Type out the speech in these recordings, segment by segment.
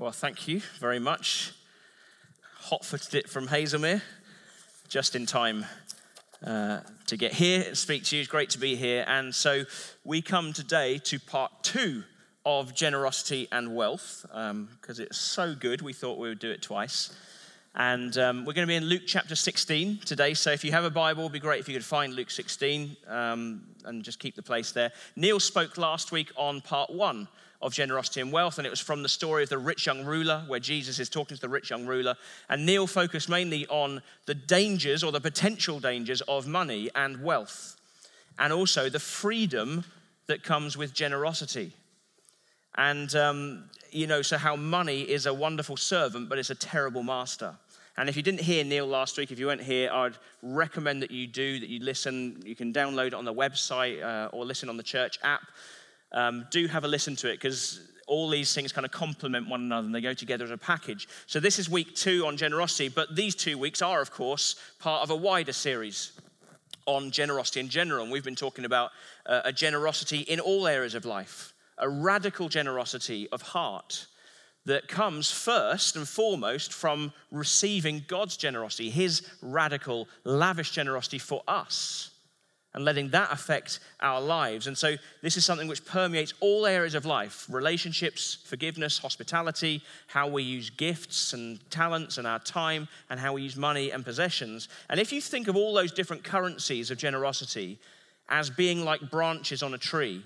Well, thank you very much. Hot footed it from Haslemere, just in time uh, to get here and speak to you. It's great to be here. And so we come today to part two of generosity and wealth because um, it's so good, we thought we would do it twice. And um, we're going to be in Luke chapter 16 today. So if you have a Bible, it'd be great if you could find Luke 16 um, and just keep the place there. Neil spoke last week on part one of generosity and wealth, and it was from the story of the rich young ruler, where Jesus is talking to the rich young ruler. And Neil focused mainly on the dangers or the potential dangers of money and wealth, and also the freedom that comes with generosity. And, um, you know, so how money is a wonderful servant, but it's a terrible master. And if you didn't hear Neil last week, if you weren't here, I'd recommend that you do, that you listen. You can download it on the website uh, or listen on the church app um, do have a listen to it because all these things kind of complement one another and they go together as a package. So, this is week two on generosity, but these two weeks are, of course, part of a wider series on generosity in general. And we've been talking about uh, a generosity in all areas of life, a radical generosity of heart that comes first and foremost from receiving God's generosity, His radical, lavish generosity for us and letting that affect our lives. And so, this is something which permeates all areas of life relationships, forgiveness, hospitality, how we use gifts and talents and our time, and how we use money and possessions. And if you think of all those different currencies of generosity as being like branches on a tree,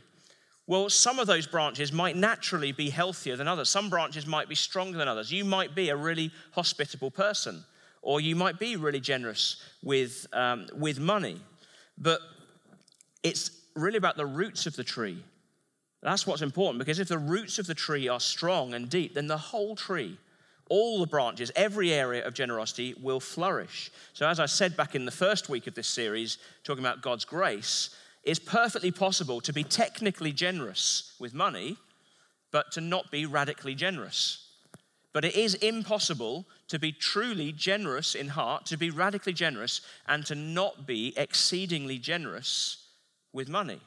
well, some of those branches might naturally be healthier than others. Some branches might be stronger than others. You might be a really hospitable person, or you might be really generous with, um, with money. But it's really about the roots of the tree. That's what's important because if the roots of the tree are strong and deep, then the whole tree, all the branches, every area of generosity will flourish. So, as I said back in the first week of this series, talking about God's grace, it's perfectly possible to be technically generous with money, but to not be radically generous. But it is impossible to be truly generous in heart, to be radically generous, and to not be exceedingly generous with money.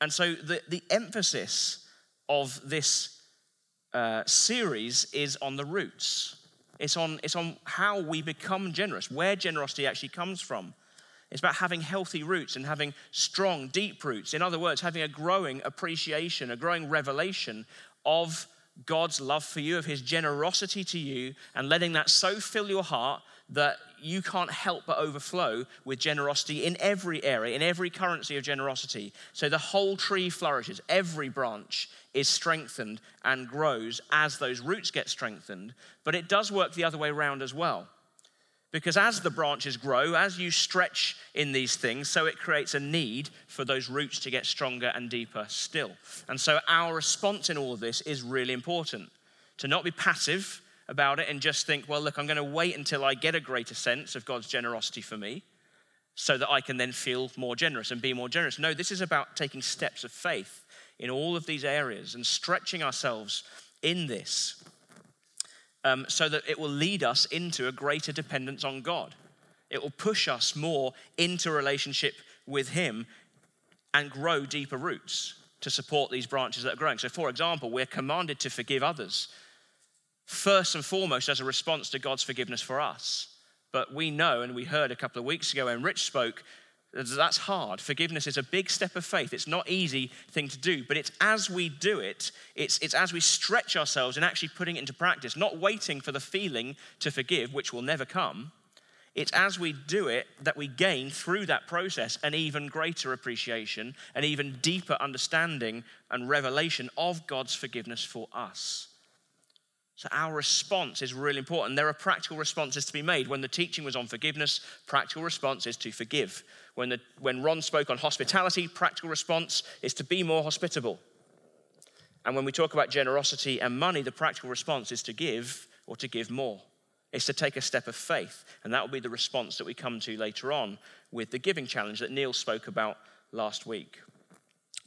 And so the, the emphasis of this uh, series is on the roots. It's on, it's on how we become generous, where generosity actually comes from. It's about having healthy roots and having strong, deep roots. In other words, having a growing appreciation, a growing revelation of God's love for you, of his generosity to you, and letting that so fill your heart that you can't help but overflow with generosity in every area, in every currency of generosity. So the whole tree flourishes, every branch is strengthened and grows as those roots get strengthened. But it does work the other way around as well. Because as the branches grow, as you stretch in these things, so it creates a need for those roots to get stronger and deeper still. And so our response in all of this is really important. To not be passive about it and just think, well, look, I'm going to wait until I get a greater sense of God's generosity for me so that I can then feel more generous and be more generous. No, this is about taking steps of faith in all of these areas and stretching ourselves in this um, so that it will lead us into a greater dependence on God. It will push us more into relationship with Him and grow deeper roots to support these branches that are growing. So, for example, we're commanded to forgive others, first and foremost as a response to God's forgiveness for us. But we know, and we heard a couple of weeks ago when Rich spoke, that's hard. Forgiveness is a big step of faith. It's not easy thing to do, but it's as we do it, it's, it's as we stretch ourselves and actually putting it into practice, not waiting for the feeling to forgive, which will never come. It's as we do it that we gain through that process an even greater appreciation, an even deeper understanding and revelation of God's forgiveness for us. So, our response is really important. There are practical responses to be made. When the teaching was on forgiveness, practical response is to forgive. When, the, when Ron spoke on hospitality, practical response is to be more hospitable. And when we talk about generosity and money, the practical response is to give or to give more. It's to take a step of faith. And that will be the response that we come to later on with the giving challenge that Neil spoke about last week.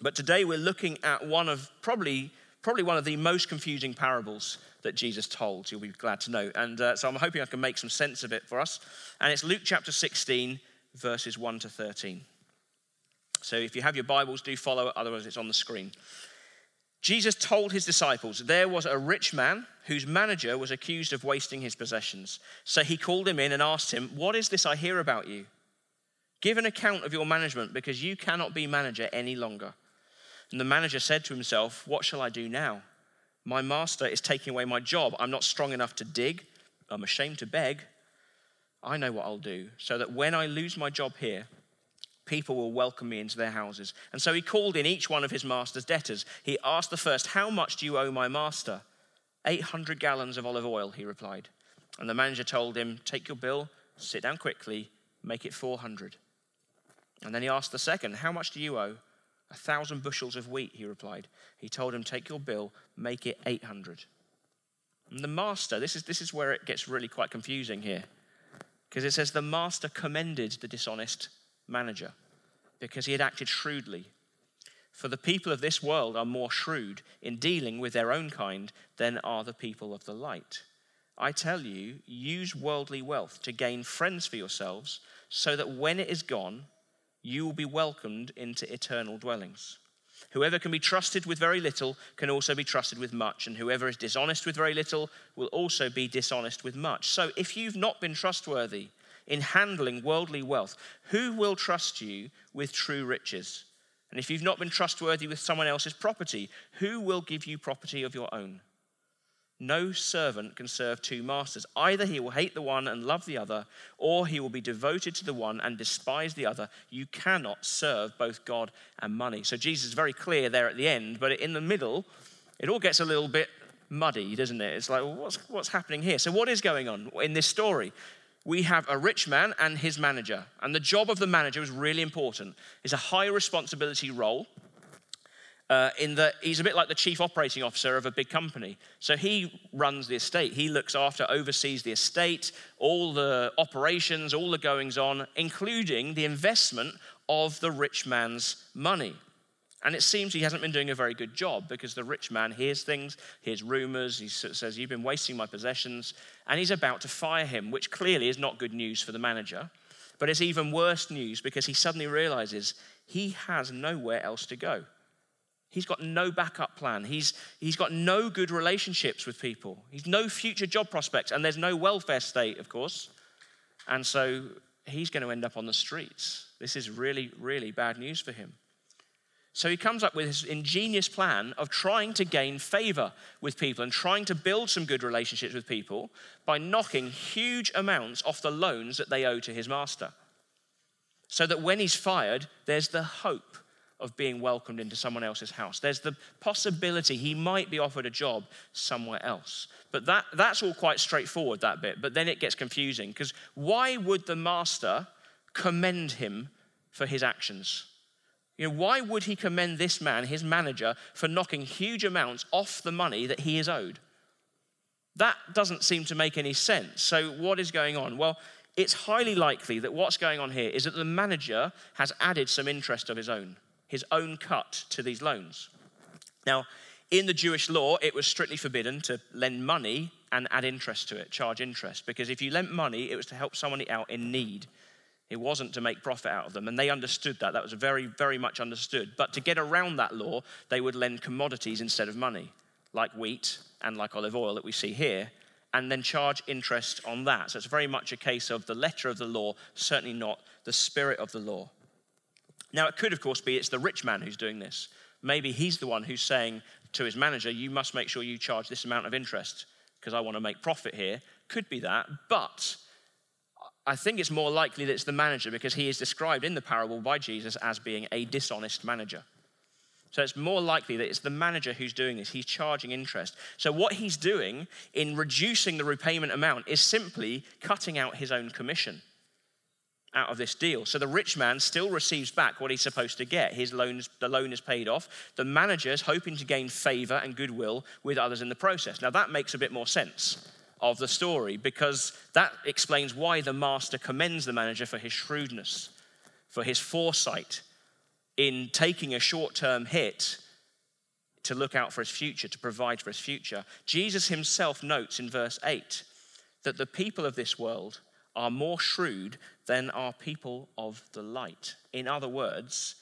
But today we're looking at one of probably probably one of the most confusing parables that Jesus told, you'll be glad to know. And uh, so I'm hoping I can make some sense of it for us. And it's Luke chapter 16, verses 1 to 13. So if you have your Bibles, do follow it, otherwise, it's on the screen. Jesus told his disciples there was a rich man whose manager was accused of wasting his possessions. So he called him in and asked him, What is this I hear about you? Give an account of your management because you cannot be manager any longer. And the manager said to himself, What shall I do now? My master is taking away my job. I'm not strong enough to dig. I'm ashamed to beg. I know what I'll do so that when I lose my job here, people will welcome me into their houses. And so he called in each one of his master's debtors. He asked the first, How much do you owe my master? 800 gallons of olive oil, he replied. And the manager told him, Take your bill, sit down quickly, make it 400. And then he asked the second, How much do you owe? A thousand bushels of wheat, he replied. He told him, Take your bill, make it 800. And the master, this is, this is where it gets really quite confusing here, because it says the master commended the dishonest manager because he had acted shrewdly. For the people of this world are more shrewd in dealing with their own kind than are the people of the light. I tell you, use worldly wealth to gain friends for yourselves, so that when it is gone, you will be welcomed into eternal dwellings. Whoever can be trusted with very little can also be trusted with much, and whoever is dishonest with very little will also be dishonest with much. So if you've not been trustworthy in handling worldly wealth, who will trust you with true riches? And if you've not been trustworthy with someone else's property, who will give you property of your own? No servant can serve two masters. Either he will hate the one and love the other, or he will be devoted to the one and despise the other. You cannot serve both God and money. So Jesus is very clear there at the end, but in the middle, it all gets a little bit muddy, doesn't it? It's like, well, what's, what's happening here? So, what is going on in this story? we have a rich man and his manager. And the job of the manager is really important. It's a high responsibility role. Uh, in that he's a bit like the chief operating officer of a big company. So he runs the estate. He looks after, oversees the estate, all the operations, all the goings on, including the investment of the rich man's money. And it seems he hasn't been doing a very good job because the rich man hears things, hears rumors, he says, You've been wasting my possessions, and he's about to fire him, which clearly is not good news for the manager. But it's even worse news because he suddenly realizes he has nowhere else to go. He's got no backup plan. He's, he's got no good relationships with people. He's no future job prospects, and there's no welfare state, of course. And so he's going to end up on the streets. This is really, really bad news for him. So he comes up with this ingenious plan of trying to gain favor with people and trying to build some good relationships with people by knocking huge amounts off the loans that they owe to his master. So that when he's fired, there's the hope of being welcomed into someone else's house. There's the possibility he might be offered a job somewhere else. But that, that's all quite straightforward, that bit. But then it gets confusing because why would the master commend him for his actions? You know, why would he commend this man, his manager, for knocking huge amounts off the money that he is owed? That doesn't seem to make any sense. So, what is going on? Well, it's highly likely that what's going on here is that the manager has added some interest of his own, his own cut to these loans. Now, in the Jewish law, it was strictly forbidden to lend money and add interest to it, charge interest, because if you lent money, it was to help someone out in need. It wasn't to make profit out of them. And they understood that. That was very, very much understood. But to get around that law, they would lend commodities instead of money, like wheat and like olive oil that we see here, and then charge interest on that. So it's very much a case of the letter of the law, certainly not the spirit of the law. Now, it could, of course, be it's the rich man who's doing this. Maybe he's the one who's saying to his manager, You must make sure you charge this amount of interest because I want to make profit here. Could be that. But I think it's more likely that it's the manager because he is described in the parable by Jesus as being a dishonest manager. So it's more likely that it's the manager who's doing this. He's charging interest. So what he's doing in reducing the repayment amount is simply cutting out his own commission out of this deal. So the rich man still receives back what he's supposed to get. His loans, the loan is paid off. The manager is hoping to gain favor and goodwill with others in the process. Now that makes a bit more sense of the story because that explains why the master commends the manager for his shrewdness, for his foresight in taking a short term hit to look out for his future, to provide for his future. Jesus himself notes in verse 8 that the people of this world are more shrewd than are people of the light. In other words,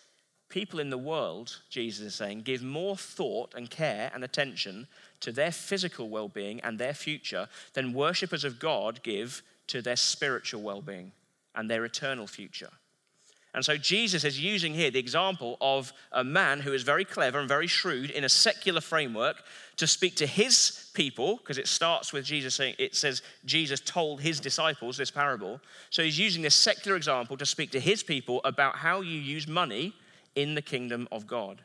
People in the world, Jesus is saying, give more thought and care and attention to their physical well being and their future than worshippers of God give to their spiritual well being and their eternal future. And so Jesus is using here the example of a man who is very clever and very shrewd in a secular framework to speak to his people, because it starts with Jesus saying, it says Jesus told his disciples this parable. So he's using this secular example to speak to his people about how you use money in the kingdom of God.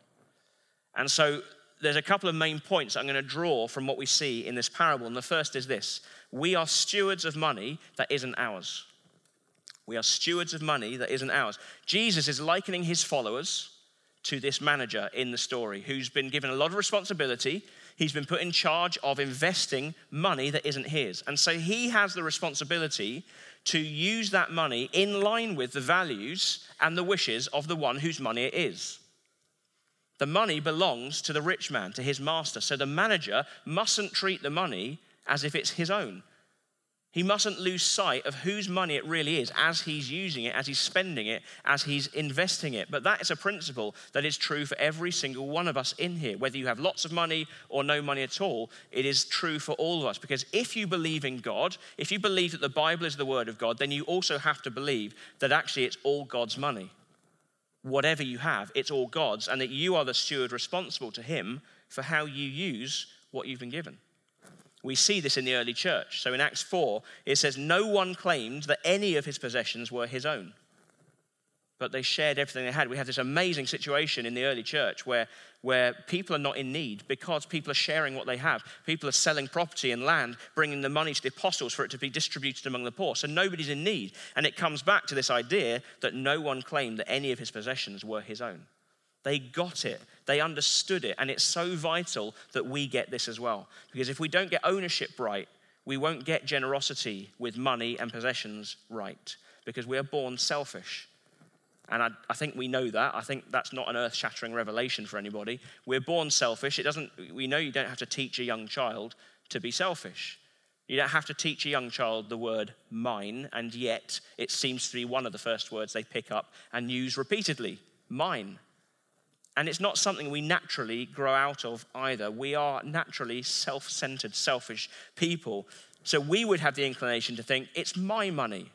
And so there's a couple of main points I'm going to draw from what we see in this parable. And the first is this we are stewards of money that isn't ours. We are stewards of money that isn't ours. Jesus is likening his followers to this manager in the story who's been given a lot of responsibility. He's been put in charge of investing money that isn't his. And so he has the responsibility to use that money in line with the values and the wishes of the one whose money it is. The money belongs to the rich man, to his master. So the manager mustn't treat the money as if it's his own. He mustn't lose sight of whose money it really is as he's using it, as he's spending it, as he's investing it. But that is a principle that is true for every single one of us in here. Whether you have lots of money or no money at all, it is true for all of us. Because if you believe in God, if you believe that the Bible is the Word of God, then you also have to believe that actually it's all God's money. Whatever you have, it's all God's, and that you are the steward responsible to Him for how you use what you've been given. We see this in the early church. So in Acts 4, it says, No one claimed that any of his possessions were his own, but they shared everything they had. We have this amazing situation in the early church where, where people are not in need because people are sharing what they have. People are selling property and land, bringing the money to the apostles for it to be distributed among the poor. So nobody's in need. And it comes back to this idea that no one claimed that any of his possessions were his own. They got it, they understood it, and it's so vital that we get this as well. Because if we don't get ownership right, we won't get generosity with money and possessions right, because we are born selfish. And I, I think we know that. I think that's not an earth shattering revelation for anybody. We're born selfish. It doesn't, we know you don't have to teach a young child to be selfish. You don't have to teach a young child the word mine, and yet it seems to be one of the first words they pick up and use repeatedly mine. And it's not something we naturally grow out of either. We are naturally self centered, selfish people. So we would have the inclination to think, it's my money.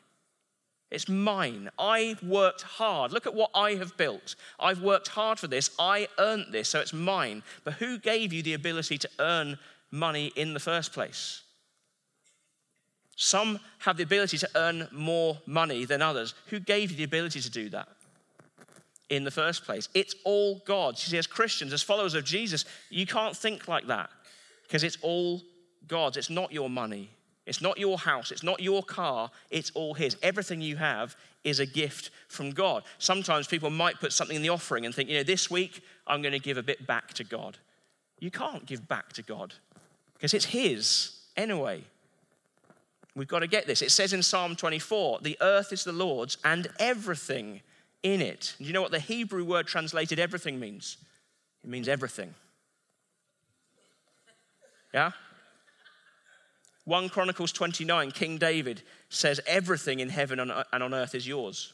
It's mine. I worked hard. Look at what I have built. I've worked hard for this. I earned this, so it's mine. But who gave you the ability to earn money in the first place? Some have the ability to earn more money than others. Who gave you the ability to do that? In the first place. It's all God. You see, as Christians, as followers of Jesus, you can't think like that because it's all God's. It's not your money, it's not your house, it's not your car, it's all His. Everything you have is a gift from God. Sometimes people might put something in the offering and think, you know, this week I'm going to give a bit back to God. You can't give back to God because it's His anyway. We've got to get this. It says in Psalm 24, the earth is the Lord's and everything in it. Do you know what the Hebrew word translated everything means? It means everything. Yeah? 1 Chronicles 29, King David says, Everything in heaven and on earth is yours.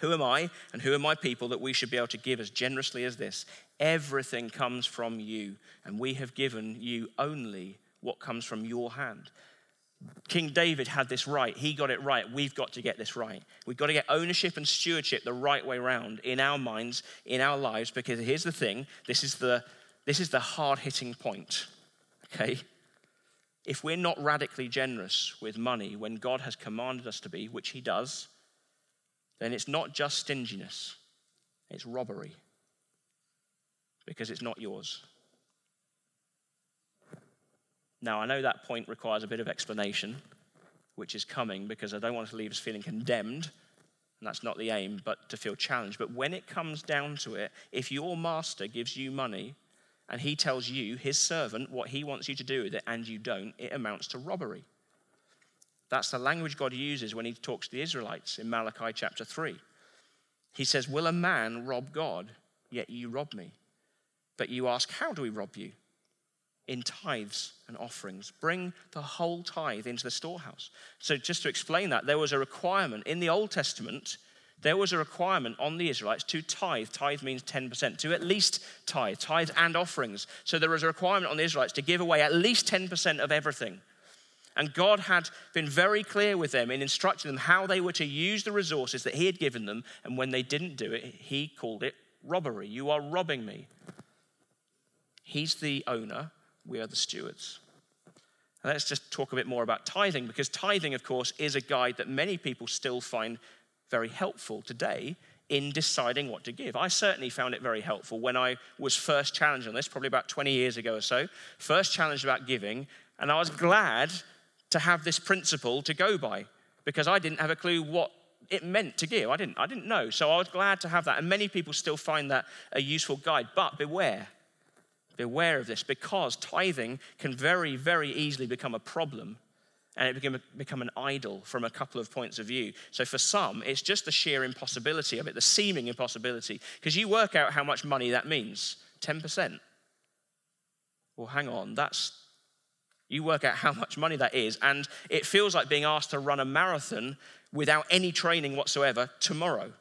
Who am I and who are my people that we should be able to give as generously as this? Everything comes from you, and we have given you only what comes from your hand. King David had this right. He got it right. We've got to get this right. We've got to get ownership and stewardship the right way around in our minds, in our lives, because here's the thing this is the, this is the hard hitting point. Okay? If we're not radically generous with money when God has commanded us to be, which He does, then it's not just stinginess, it's robbery because it's not yours. Now, I know that point requires a bit of explanation, which is coming because I don't want to leave us feeling condemned, and that's not the aim, but to feel challenged. But when it comes down to it, if your master gives you money and he tells you, his servant, what he wants you to do with it, and you don't, it amounts to robbery. That's the language God uses when he talks to the Israelites in Malachi chapter 3. He says, Will a man rob God? Yet you rob me. But you ask, How do we rob you? In tithes and offerings. Bring the whole tithe into the storehouse. So, just to explain that, there was a requirement in the Old Testament there was a requirement on the Israelites to tithe. Tithe means 10%, to at least tithe, tithe and offerings. So there was a requirement on the Israelites to give away at least 10% of everything. And God had been very clear with them in instructing them how they were to use the resources that He had given them. And when they didn't do it, He called it robbery. You are robbing me. He's the owner, we are the stewards. And let's just talk a bit more about tithing, because tithing, of course, is a guide that many people still find very helpful today in deciding what to give. I certainly found it very helpful when I was first challenged on this, probably about 20 years ago or so, first challenged about giving, and I was glad to have this principle to go by because I didn't have a clue what it meant to give. I didn't, I didn't know. So I was glad to have that. And many people still find that a useful guide. But beware. Beware of this because tithing can very, very easily become a problem and it become, become an idol from a couple of points of view. So for some, it's just the sheer impossibility of it, the seeming impossibility, because you work out how much money that means 10%. Well, hang on, that's, you work out how much money that is, and it feels like being asked to run a marathon without any training whatsoever tomorrow.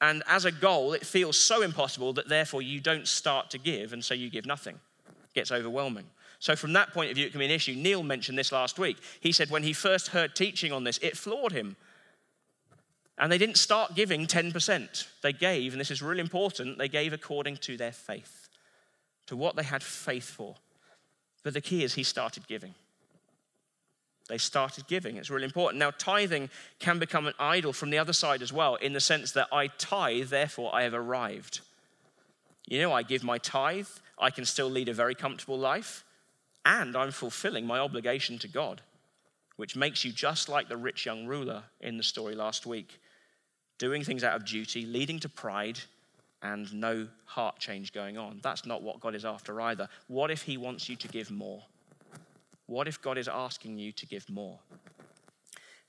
And as a goal, it feels so impossible that therefore you don't start to give, and so you give nothing. It gets overwhelming. So, from that point of view, it can be an issue. Neil mentioned this last week. He said when he first heard teaching on this, it floored him. And they didn't start giving 10%. They gave, and this is really important, they gave according to their faith, to what they had faith for. But the key is he started giving. They started giving. It's really important. Now, tithing can become an idol from the other side as well, in the sense that I tithe, therefore I have arrived. You know, I give my tithe, I can still lead a very comfortable life and I'm fulfilling my obligation to God, which makes you just like the rich young ruler in the story last week, doing things out of duty, leading to pride, and no heart change going on. That's not what God is after either. What if He wants you to give more? What if God is asking you to give more?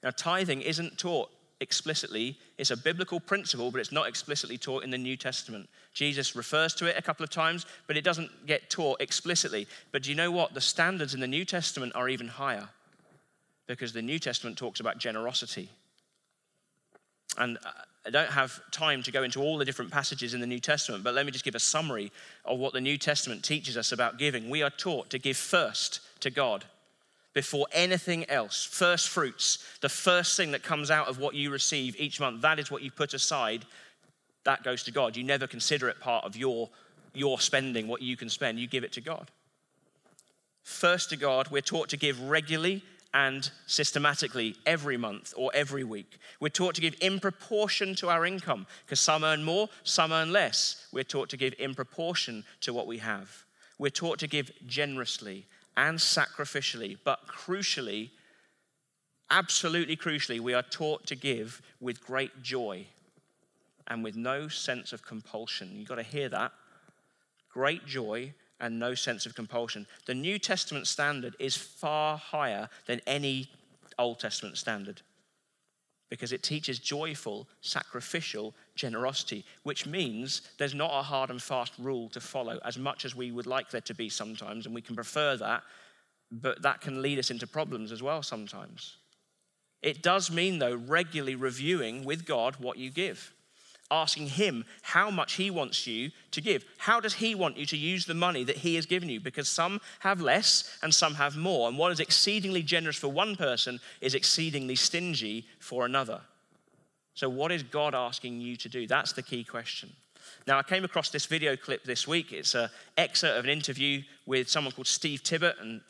Now, tithing isn't taught explicitly. It's a biblical principle, but it's not explicitly taught in the New Testament. Jesus refers to it a couple of times, but it doesn't get taught explicitly. But do you know what? The standards in the New Testament are even higher because the New Testament talks about generosity. And uh, I don't have time to go into all the different passages in the New Testament, but let me just give a summary of what the New Testament teaches us about giving. We are taught to give first to God before anything else. First fruits, the first thing that comes out of what you receive each month, that is what you put aside. That goes to God. You never consider it part of your, your spending, what you can spend. You give it to God. First to God, we're taught to give regularly and systematically every month or every week. We're taught to give in proportion to our income because some earn more, some earn less. We're taught to give in proportion to what we have. We're taught to give generously and sacrificially, but crucially, absolutely crucially, we are taught to give with great joy and with no sense of compulsion. You've got to hear that. Great joy and no sense of compulsion. The New Testament standard is far higher than any Old Testament standard because it teaches joyful, sacrificial generosity, which means there's not a hard and fast rule to follow as much as we would like there to be sometimes, and we can prefer that, but that can lead us into problems as well sometimes. It does mean, though, regularly reviewing with God what you give asking Him how much He wants you to give. How does He want you to use the money that He has given you? Because some have less and some have more. And what is exceedingly generous for one person is exceedingly stingy for another. So, what is God asking you to do? That's the key question. Now, I came across this video clip this week. It's an excerpt of an interview with someone called Steve Tibbert, and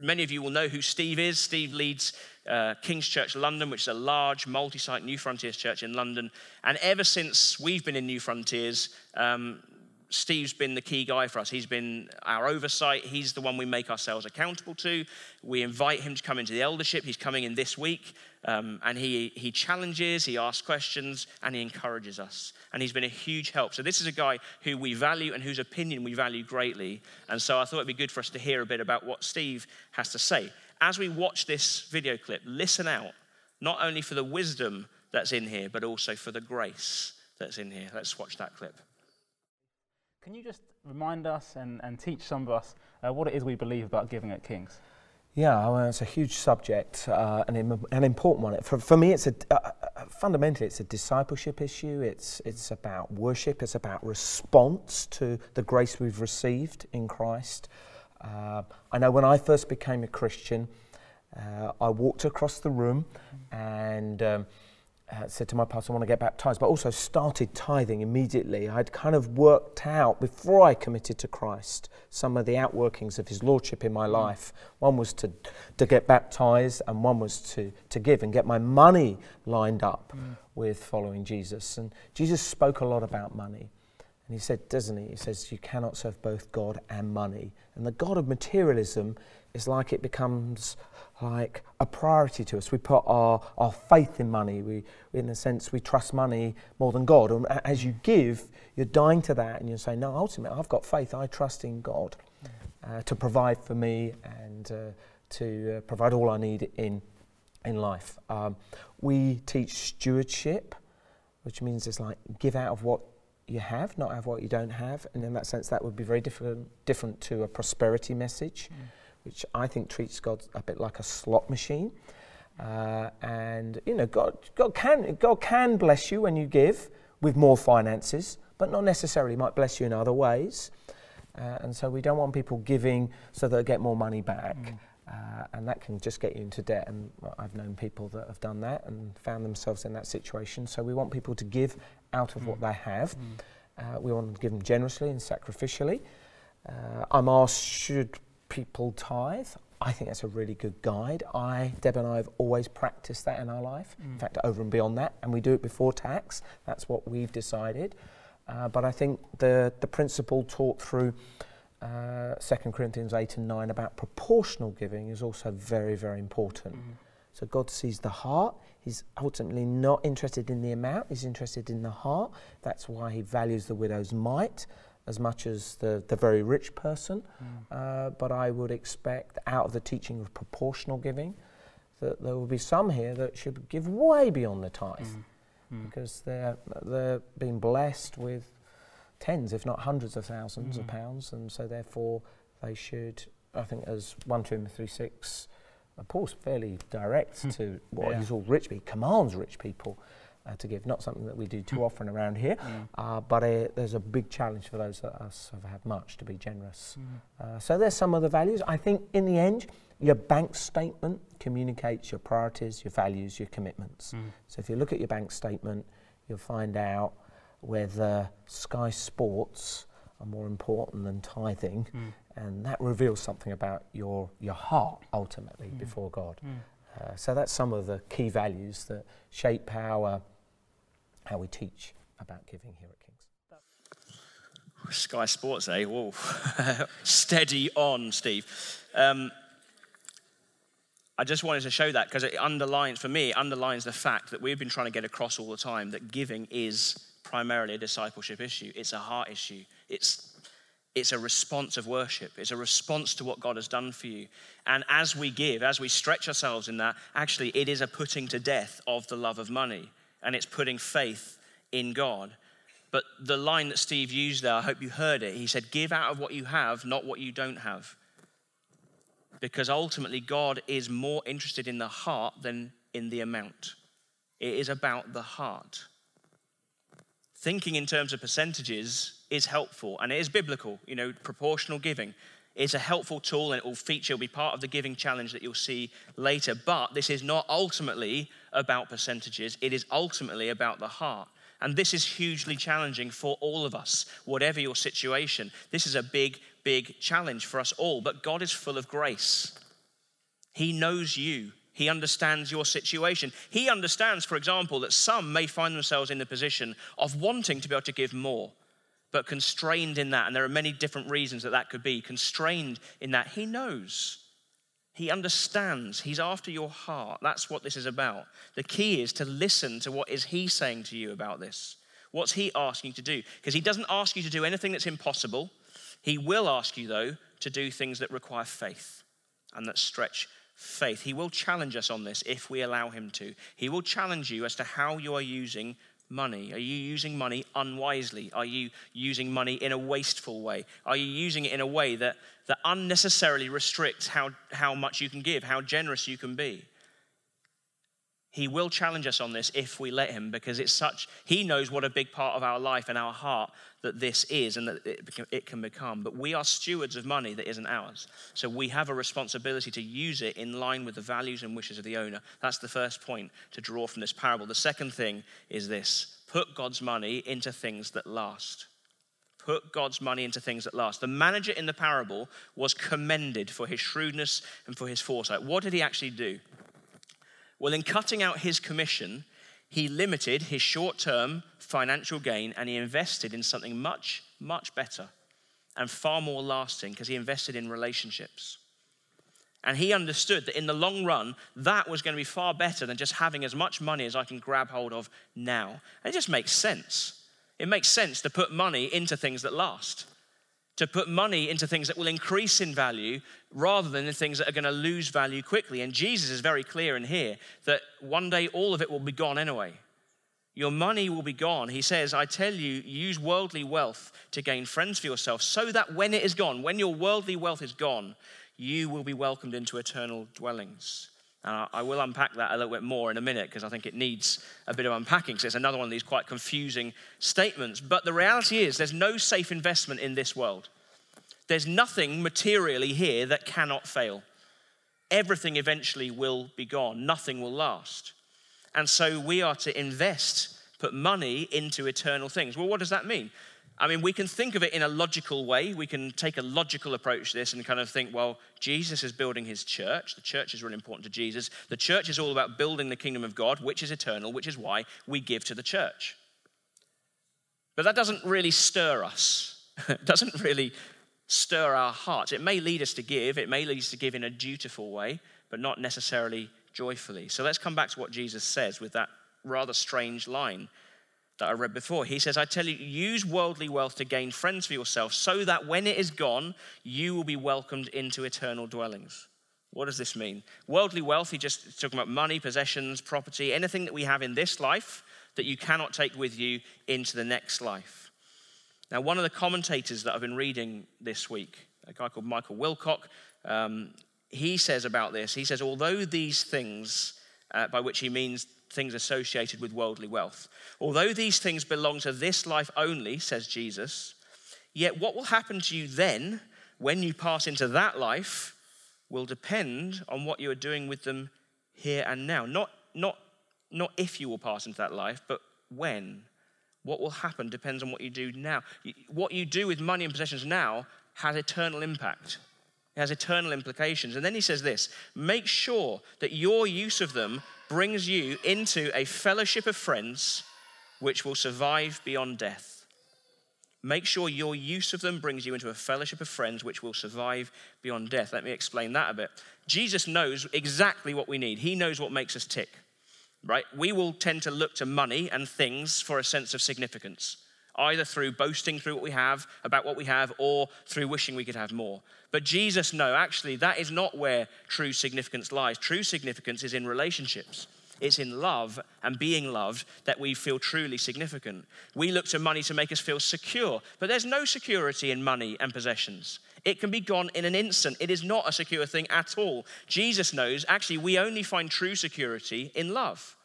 many of you will know who Steve is. Steve leads uh, King's Church London, which is a large multi site New Frontiers church in London. And ever since we've been in New Frontiers, um, Steve's been the key guy for us. He's been our oversight. He's the one we make ourselves accountable to. We invite him to come into the eldership. He's coming in this week. Um, and he, he challenges, he asks questions, and he encourages us. And he's been a huge help. So, this is a guy who we value and whose opinion we value greatly. And so, I thought it'd be good for us to hear a bit about what Steve has to say. As we watch this video clip, listen out, not only for the wisdom that's in here, but also for the grace that's in here. Let's watch that clip. Can you just remind us and, and teach some of us uh, what it is we believe about giving at King's? Yeah, well, it's a huge subject, uh, and an important one. For, for me, it's a, uh, fundamentally, it's a discipleship issue. It's, it's about worship. It's about response to the grace we've received in Christ. Uh, I know when I first became a Christian, uh, I walked across the room and um, uh, said to my pastor, I want to get baptized, but also started tithing immediately. I'd kind of worked out before I committed to Christ some of the outworkings of his lordship in my mm. life. One was to, to get baptized, and one was to, to give and get my money lined up mm. with following Jesus. And Jesus spoke a lot about money. And he said, doesn't he? He says, You cannot serve both God and money. And the God of materialism is like it becomes like a priority to us. We put our, our faith in money. We, in a sense, we trust money more than God. And as you give, you're dying to that and you say, no, ultimately, I've got faith. I trust in God uh, to provide for me and uh, to uh, provide all I need in, in life. Um, we teach stewardship, which means it's like give out of what you have, not have what you don't have. And in that sense, that would be very different, different to a prosperity message. Mm which I think treats God a bit like a slot machine. Uh, and you know, God, God can God can bless you when you give with more finances, but not necessarily might bless you in other ways. Uh, and so we don't want people giving so they get more money back. Mm. Uh, and that can just get you into debt. And I've known people that have done that and found themselves in that situation. So we want people to give out of mm. what they have. Mm. Uh, we want to give them generously and sacrificially. Uh, I'm asked, should people tithe. I think that's a really good guide. I, Deb and I have always practiced that in our life. Mm. In fact, over and beyond that, and we do it before tax. That's what we've decided. Uh, but I think the the principle taught through uh, 2 Corinthians 8 and 9 about proportional giving is also very, very important. Mm. So God sees the heart. He's ultimately not interested in the amount, he's interested in the heart. That's why he values the widow's mite as much as the, the very rich person, mm. uh, but I would expect out of the teaching of proportional giving that there will be some here that should give way beyond the tithe mm. Mm. because they're, they're being blessed with tens, if not hundreds of thousands of mm. pounds, and so therefore they should, I think, as 1 Timothy 3 6, uh, Paul's fairly direct to what yeah. he's all rich, he commands rich people uh, to give. Not something that we do too mm. often around here, mm. uh, but uh, there's a big challenge for those that us who have had much to be generous. Mm. Uh, so there's some of the values. I think in the end, your bank statement communicates your priorities, your values, your commitments. Mm. So if you look at your bank statement, you'll find out whether Sky Sports are more important than tithing, and that reveals something about your your heart ultimately before God. Uh, so that's some of the key values that shape how, uh, how we teach about giving here at King's. Sky Sports, eh? Whoa. Steady on, Steve. Um, I just wanted to show that because it underlines, for me, it underlines the fact that we've been trying to get across all the time that giving is primarily a discipleship issue. It's a heart issue. It's it's a response of worship. It's a response to what God has done for you. And as we give, as we stretch ourselves in that, actually, it is a putting to death of the love of money. And it's putting faith in God. But the line that Steve used there, I hope you heard it. He said, Give out of what you have, not what you don't have. Because ultimately, God is more interested in the heart than in the amount. It is about the heart thinking in terms of percentages is helpful and it is biblical. You know, proportional giving is a helpful tool and it will feature, will be part of the giving challenge that you'll see later. But this is not ultimately about percentages, it is ultimately about the heart. And this is hugely challenging for all of us, whatever your situation. This is a big, big challenge for us all. But God is full of grace. He knows you. He understands your situation. He understands, for example, that some may find themselves in the position of wanting to be able to give more, but constrained in that. And there are many different reasons that that could be. Constrained in that. He knows. He understands. He's after your heart. That's what this is about. The key is to listen to what is he saying to you about this. What's he asking you to do? Because he doesn't ask you to do anything that's impossible. He will ask you, though, to do things that require faith and that stretch faith. He will challenge us on this if we allow him to. He will challenge you as to how you are using money. Are you using money unwisely? Are you using money in a wasteful way? Are you using it in a way that, that unnecessarily restricts how, how much you can give, how generous you can be? He will challenge us on this if we let him, because it's such, he knows what a big part of our life and our heart that this is and that it, can become. But we are stewards of money that isn't ours. So we have a responsibility to use it in line with the values and wishes of the owner. That's the first point to draw from this parable. The second thing is this put God's money into things that last. Put God's money into things that last. The manager in the parable was commended for his shrewdness and for his foresight. What did he actually do? Well, in cutting out his commission, he limited his short term financial gain and he invested in something much, much better and far more lasting because he invested in relationships. And he understood that in the long run, that was going to be far better than just having as much money as I can grab hold of now. And it just makes sense. It makes sense to put money into things that last to put money into things that will increase in value rather than the things that are going to lose value quickly. And Jesus is very clear in here that one day all of it will be gone anyway. Your money will be gone. He says, I tell you, use worldly wealth to gain friends for yourself, so that when it is gone, when your worldly wealth is gone, you will be welcomed into eternal dwellings. And I will unpack that a little bit more in a minute because I think it needs a bit of unpacking because it's another one of these quite confusing statements. But the reality is, there's no safe investment in this world. There's nothing materially here that cannot fail. Everything eventually will be gone, nothing will last. And so we are to invest, put money into eternal things. Well, what does that mean? I mean, we can think of it in a logical way. We can take a logical approach to this and kind of think, well, Jesus is building his church. The church is really important to Jesus. The church is all about building the kingdom of God, which is eternal, which is why we give to the church. But that doesn't really stir us. it doesn't really stir our hearts. It may lead us to give, it may lead us to give in a dutiful way, but not necessarily joyfully. So let's come back to what Jesus says with that rather strange line that I read before. He says, I tell you, use worldly wealth to gain friends for yourself, so that when it is gone, you will be welcomed into eternal dwellings. What does this mean? Worldly wealth, he just talking about money, possessions, property, anything that we have in this life that you cannot take with you into the next life. Now, one of the commentators that I've been reading this week, a guy called Michael Wilcock, um, he says about this, he says, although these things, uh, by which he means things associated with worldly wealth. Although these things belong to this life only, says Jesus, yet what will happen to you then when you pass into that life will depend on what you are doing with them here and now. Not, not, not if you will pass into that life, but when. What will happen depends on what you do now. What you do with money and possessions now has eternal impact. It has eternal implications. And then he says this make sure that your use of them brings you into a fellowship of friends which will survive beyond death. Make sure your use of them brings you into a fellowship of friends which will survive beyond death. Let me explain that a bit. Jesus knows exactly what we need, He knows what makes us tick, right? We will tend to look to money and things for a sense of significance either through boasting through what we have, about what we have, or through wishing we could have more. But Jesus, no, actually, that is not where true significance lies. True significance is in relationships. It's in love and being loved that we feel truly significant. We look to money to make us feel secure, but there's no security in money and possessions. It can be gone in an instant. It is not a secure thing at all. Jesus knows actually we only find true security in love.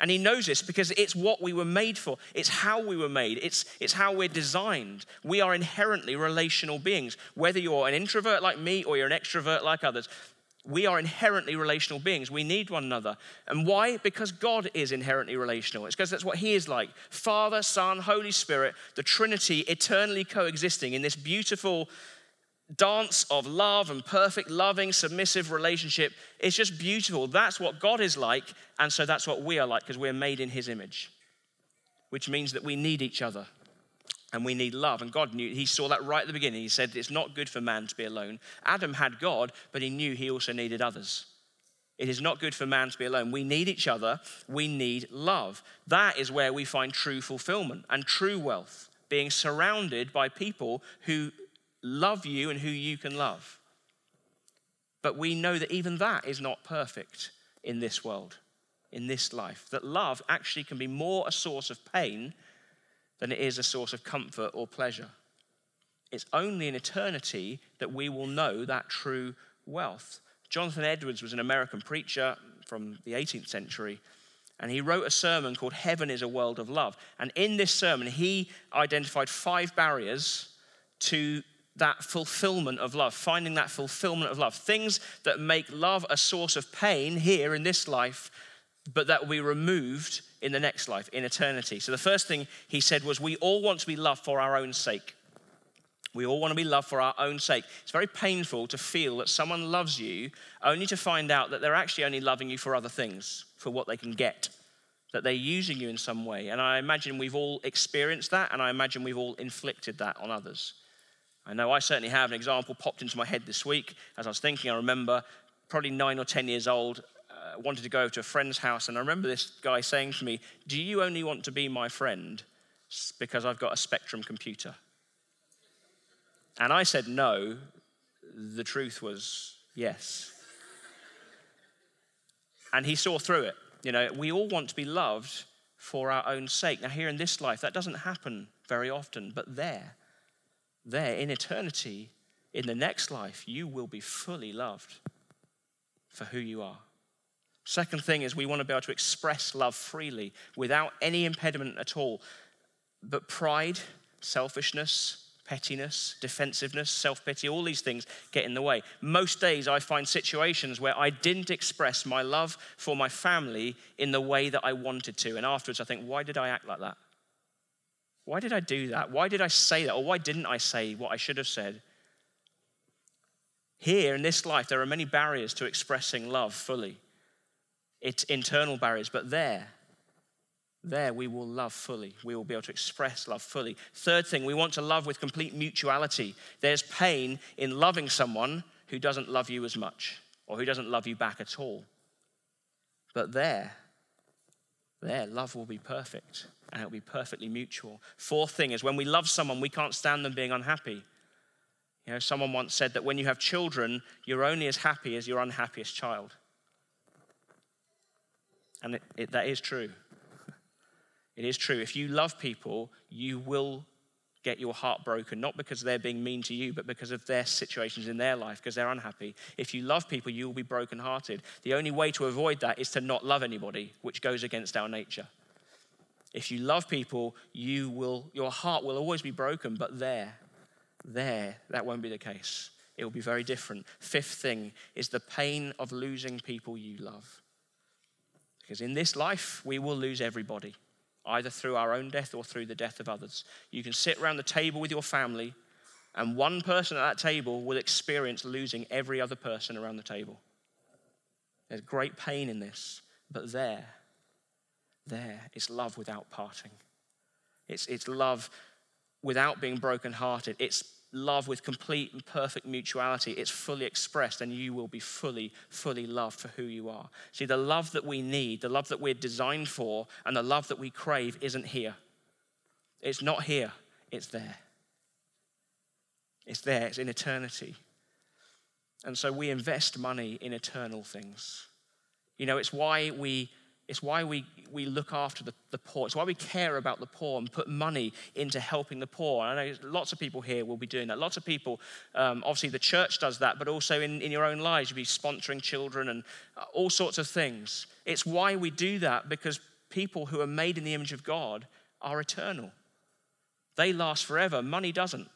And he knows this because it's what we were made for. It's how we were made. It's, it's how we're designed. We are inherently relational beings. Whether you're an introvert like me or you're an extrovert like others, we are inherently relational beings. We need one another. And why? Because God is inherently relational. It's because that's what He is like Father, Son, Holy Spirit, the Trinity eternally coexisting in this beautiful dance of love and perfect, loving, submissive relationship. It's just beautiful. That's what God is like, and so that's what we are like because we're made in His image, which means that we need each other and we need love. And God knew, He saw that right at the beginning. He said, It's not good for man to be alone. Adam had God, but he knew he also needed others. It is not good for man to be alone. We need each other. We need love. That is where we find true fulfillment and true wealth, being surrounded by people who love you and who you can love. But we know that even that is not perfect in this world, in this life. That love actually can be more a source of pain than it is a source of comfort or pleasure. It's only in eternity that we will know that true wealth. Jonathan Edwards was an American preacher from the 18th century. And he wrote a sermon called Heaven is a World of Love. And in this sermon, he identified five barriers to that fulfillment of love, finding that fulfillment of love. Things that make love a source of pain here in this life, but that will be removed in the next life, in eternity. So the first thing he said was, We all want to be loved for our own sake. We all want to be loved for our own sake. It's very painful to feel that someone loves you only to find out that they're actually only loving you for other things, for what they can get, that they're using you in some way. And I imagine we've all experienced that, and I imagine we've all inflicted that on others. I know I certainly have. An example popped into my head this week as I was thinking. I remember probably nine or 10 years old, uh, wanted to go to a friend's house, and I remember this guy saying to me, Do you only want to be my friend because I've got a Spectrum computer? And I said no. The truth was yes. And he saw through it. You know, we all want to be loved for our own sake. Now, here in this life, that doesn't happen very often, but there, there, in eternity, in the next life, you will be fully loved for who you are. Second thing is we want to be able to express love freely without any impediment at all. But pride, selfishness, pettiness, defensiveness, self pity, all these things get in the way. Most days I find situations where I didn't express my love for my family in the way that I wanted to. And afterwards I think, why did I act like that? Why did I do that? Why did I say that? Or why didn't I say what I should have said? Here in this life, there are many barriers to expressing love fully. It's internal barriers, but there, there we will love fully. We will be able to express love fully. Third thing, we want to love with complete mutuality. There's pain in loving someone who doesn't love you as much or who doesn't love you back at all. But there, there, love will be perfect and it'll be perfectly mutual. Fourth thing is when we love someone, we can't stand them being unhappy. You know, someone once said that when you have children, you're only as happy as your unhappiest child. And it, it, that is true. It is true. If you love people, you will get your heart broken, not because they're being mean to you, but because of their situations in their life, because they're unhappy. If you love people, you will be brokenhearted. The only way to avoid that is to not love anybody, which goes against our nature. If you love people, you will, your heart will always be broken, but there, there, that won't be the case. It will be very different. Fifth thing is the pain of losing people you love. Because in this life, we will lose everybody either through our own death or through the death of others. You can sit around the table with your family, and one person at that table will experience losing every other person around the table. There's great pain in this, but there, there is love without parting. It's, it's love without being brokenhearted. It's love with complete and perfect mutuality, it's fully expressed, and you will be fully, fully loved for who you are. See, the love that we need, the love that we're designed for, and the love that we crave isn't here. It's not here, it's there. It's there, it's in eternity. And so we invest money in eternal things. You know, it's why we it's why we, we look after the, the poor. It's why we care about the poor and put money into helping the poor. And I know lots of people here will be doing that. Lots of people, um, obviously, the church does that, but also in, in your own lives, you'll be sponsoring children and uh, all sorts of things. It's why we do that because people who are made in the image of God are eternal. They last forever, money doesn't.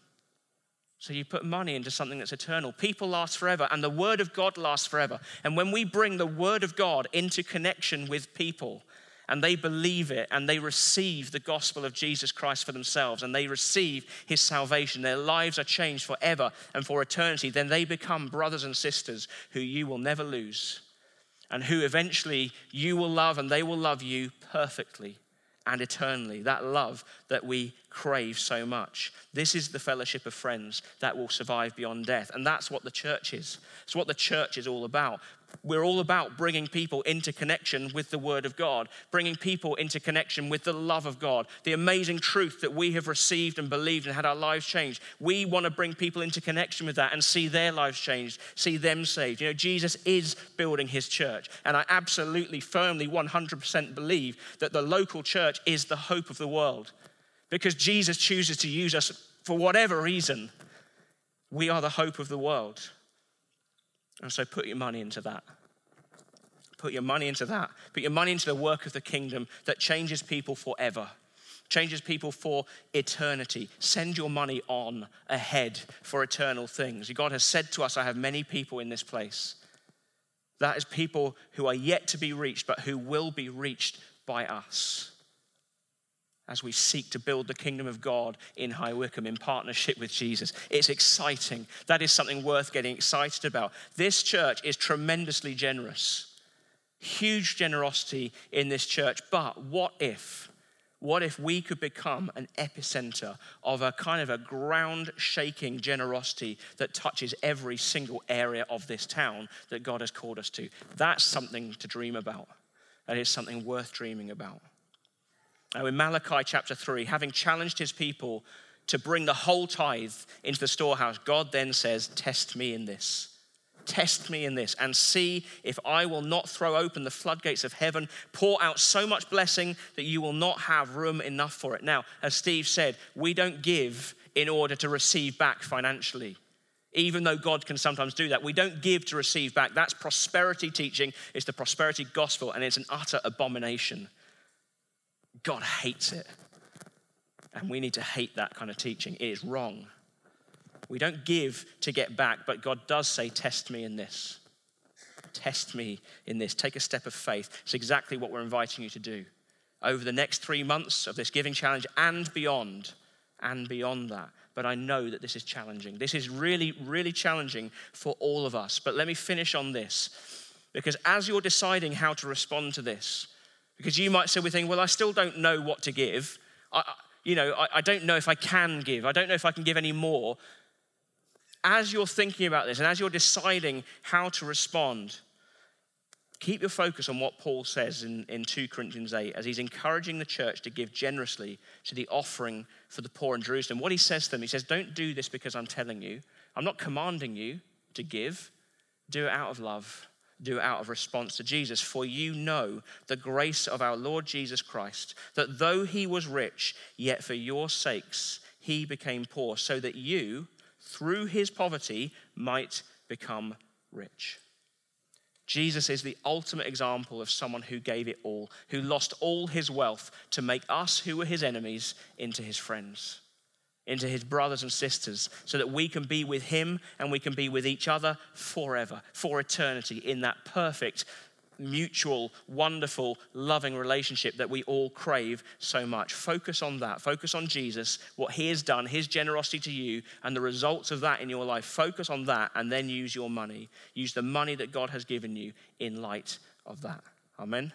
So you put money into something that's eternal. People last forever, and the Word of God lasts forever. And when we bring the Word of God into connection with people, and they believe it, and they receive the gospel of Jesus Christ for themselves, and they receive His salvation, their lives are changed forever and for eternity, then they become brothers and sisters who you will never lose, and who eventually you will love, and they will love you perfectly and eternally. That love that we crave so much. This is the fellowship of friends that will survive beyond death. And that's what the church is. It's what the church is all about we're all about bringing people into connection with the Word of God, bringing people into connection with the love of God, the amazing truth that we have received and believed and had our lives changed. We want to bring people into connection with that and see their lives changed, see them saved. You know, Jesus is building his church, and I absolutely, firmly, 100% believe that the local church is the hope of the world because Jesus chooses to use us for whatever reason. We are the hope of the world. And so put your money into that. Put your money into that. Put your money into the work of the kingdom that changes people forever, changes people for eternity. Send your money on ahead for eternal things. God has said to us, I have many people in this place. That is people who are yet to be reached, but who will be reached by us as we seek to build the kingdom of God in High Wycombe in partnership with Jesus. It's exciting. That is something worth getting excited about. This church is tremendously generous. Huge generosity in this church. But what if? What if we could become an epicenter of a kind of a ground shaking generosity that touches every single area of this town that God has called us to? That's something to dream about. That is something worth dreaming about. Now, in Malachi chapter 3, having challenged his people to bring the whole tithe into the storehouse, God then says, Test me in this. Test me in this and see if I will not throw open the floodgates of heaven, pour out so much blessing that you will not have room enough for it. Now, as Steve said, we don't give in order to receive back financially. Even though God can sometimes do that, we don't give to receive back. That's prosperity teaching, it's the prosperity gospel, and it's an utter abomination. God hates it. And we need to hate that kind of teaching. It is wrong. We don't give to get back, but God does say, Test me in this. Test me in this. Take a step of faith. It's exactly what we're inviting you to do. Over the next three months of this giving challenge and beyond, and beyond that. But I know that this is challenging. This is really, really challenging for all of us. But let me finish on this. Because as you're deciding how to respond to this, because you might say, we think, well, I still don't know what to give. I, you know, I, I don't know if I can give. I don't know if I can give any more. As you're thinking about this and as you're deciding how to respond, keep your focus on what Paul says in, in 2 Corinthians 8 as he's encouraging the church to give generously to the offering for the poor in Jerusalem. What he says to them, he says, Don't do this because I'm telling you. I'm not commanding you to give, do it out of love do out of response to Jesus. For you know the grace of our Lord Jesus Christ, that though he was rich, yet for your sakes he became poor, so that you, through his poverty, might become rich. Jesus is the ultimate example of someone who gave it all, who lost all his wealth to make us, who were his enemies, into his friends into his brothers and sisters so that we can be with him and we can be with each other forever, for eternity, in that perfect, mutual, wonderful, loving relationship that we all crave so much. Focus on that. Focus on Jesus, what he has done, his generosity to you, and the results of that in your life. Focus on that and then use your money. Use the money that God has given you in light of that. Amen.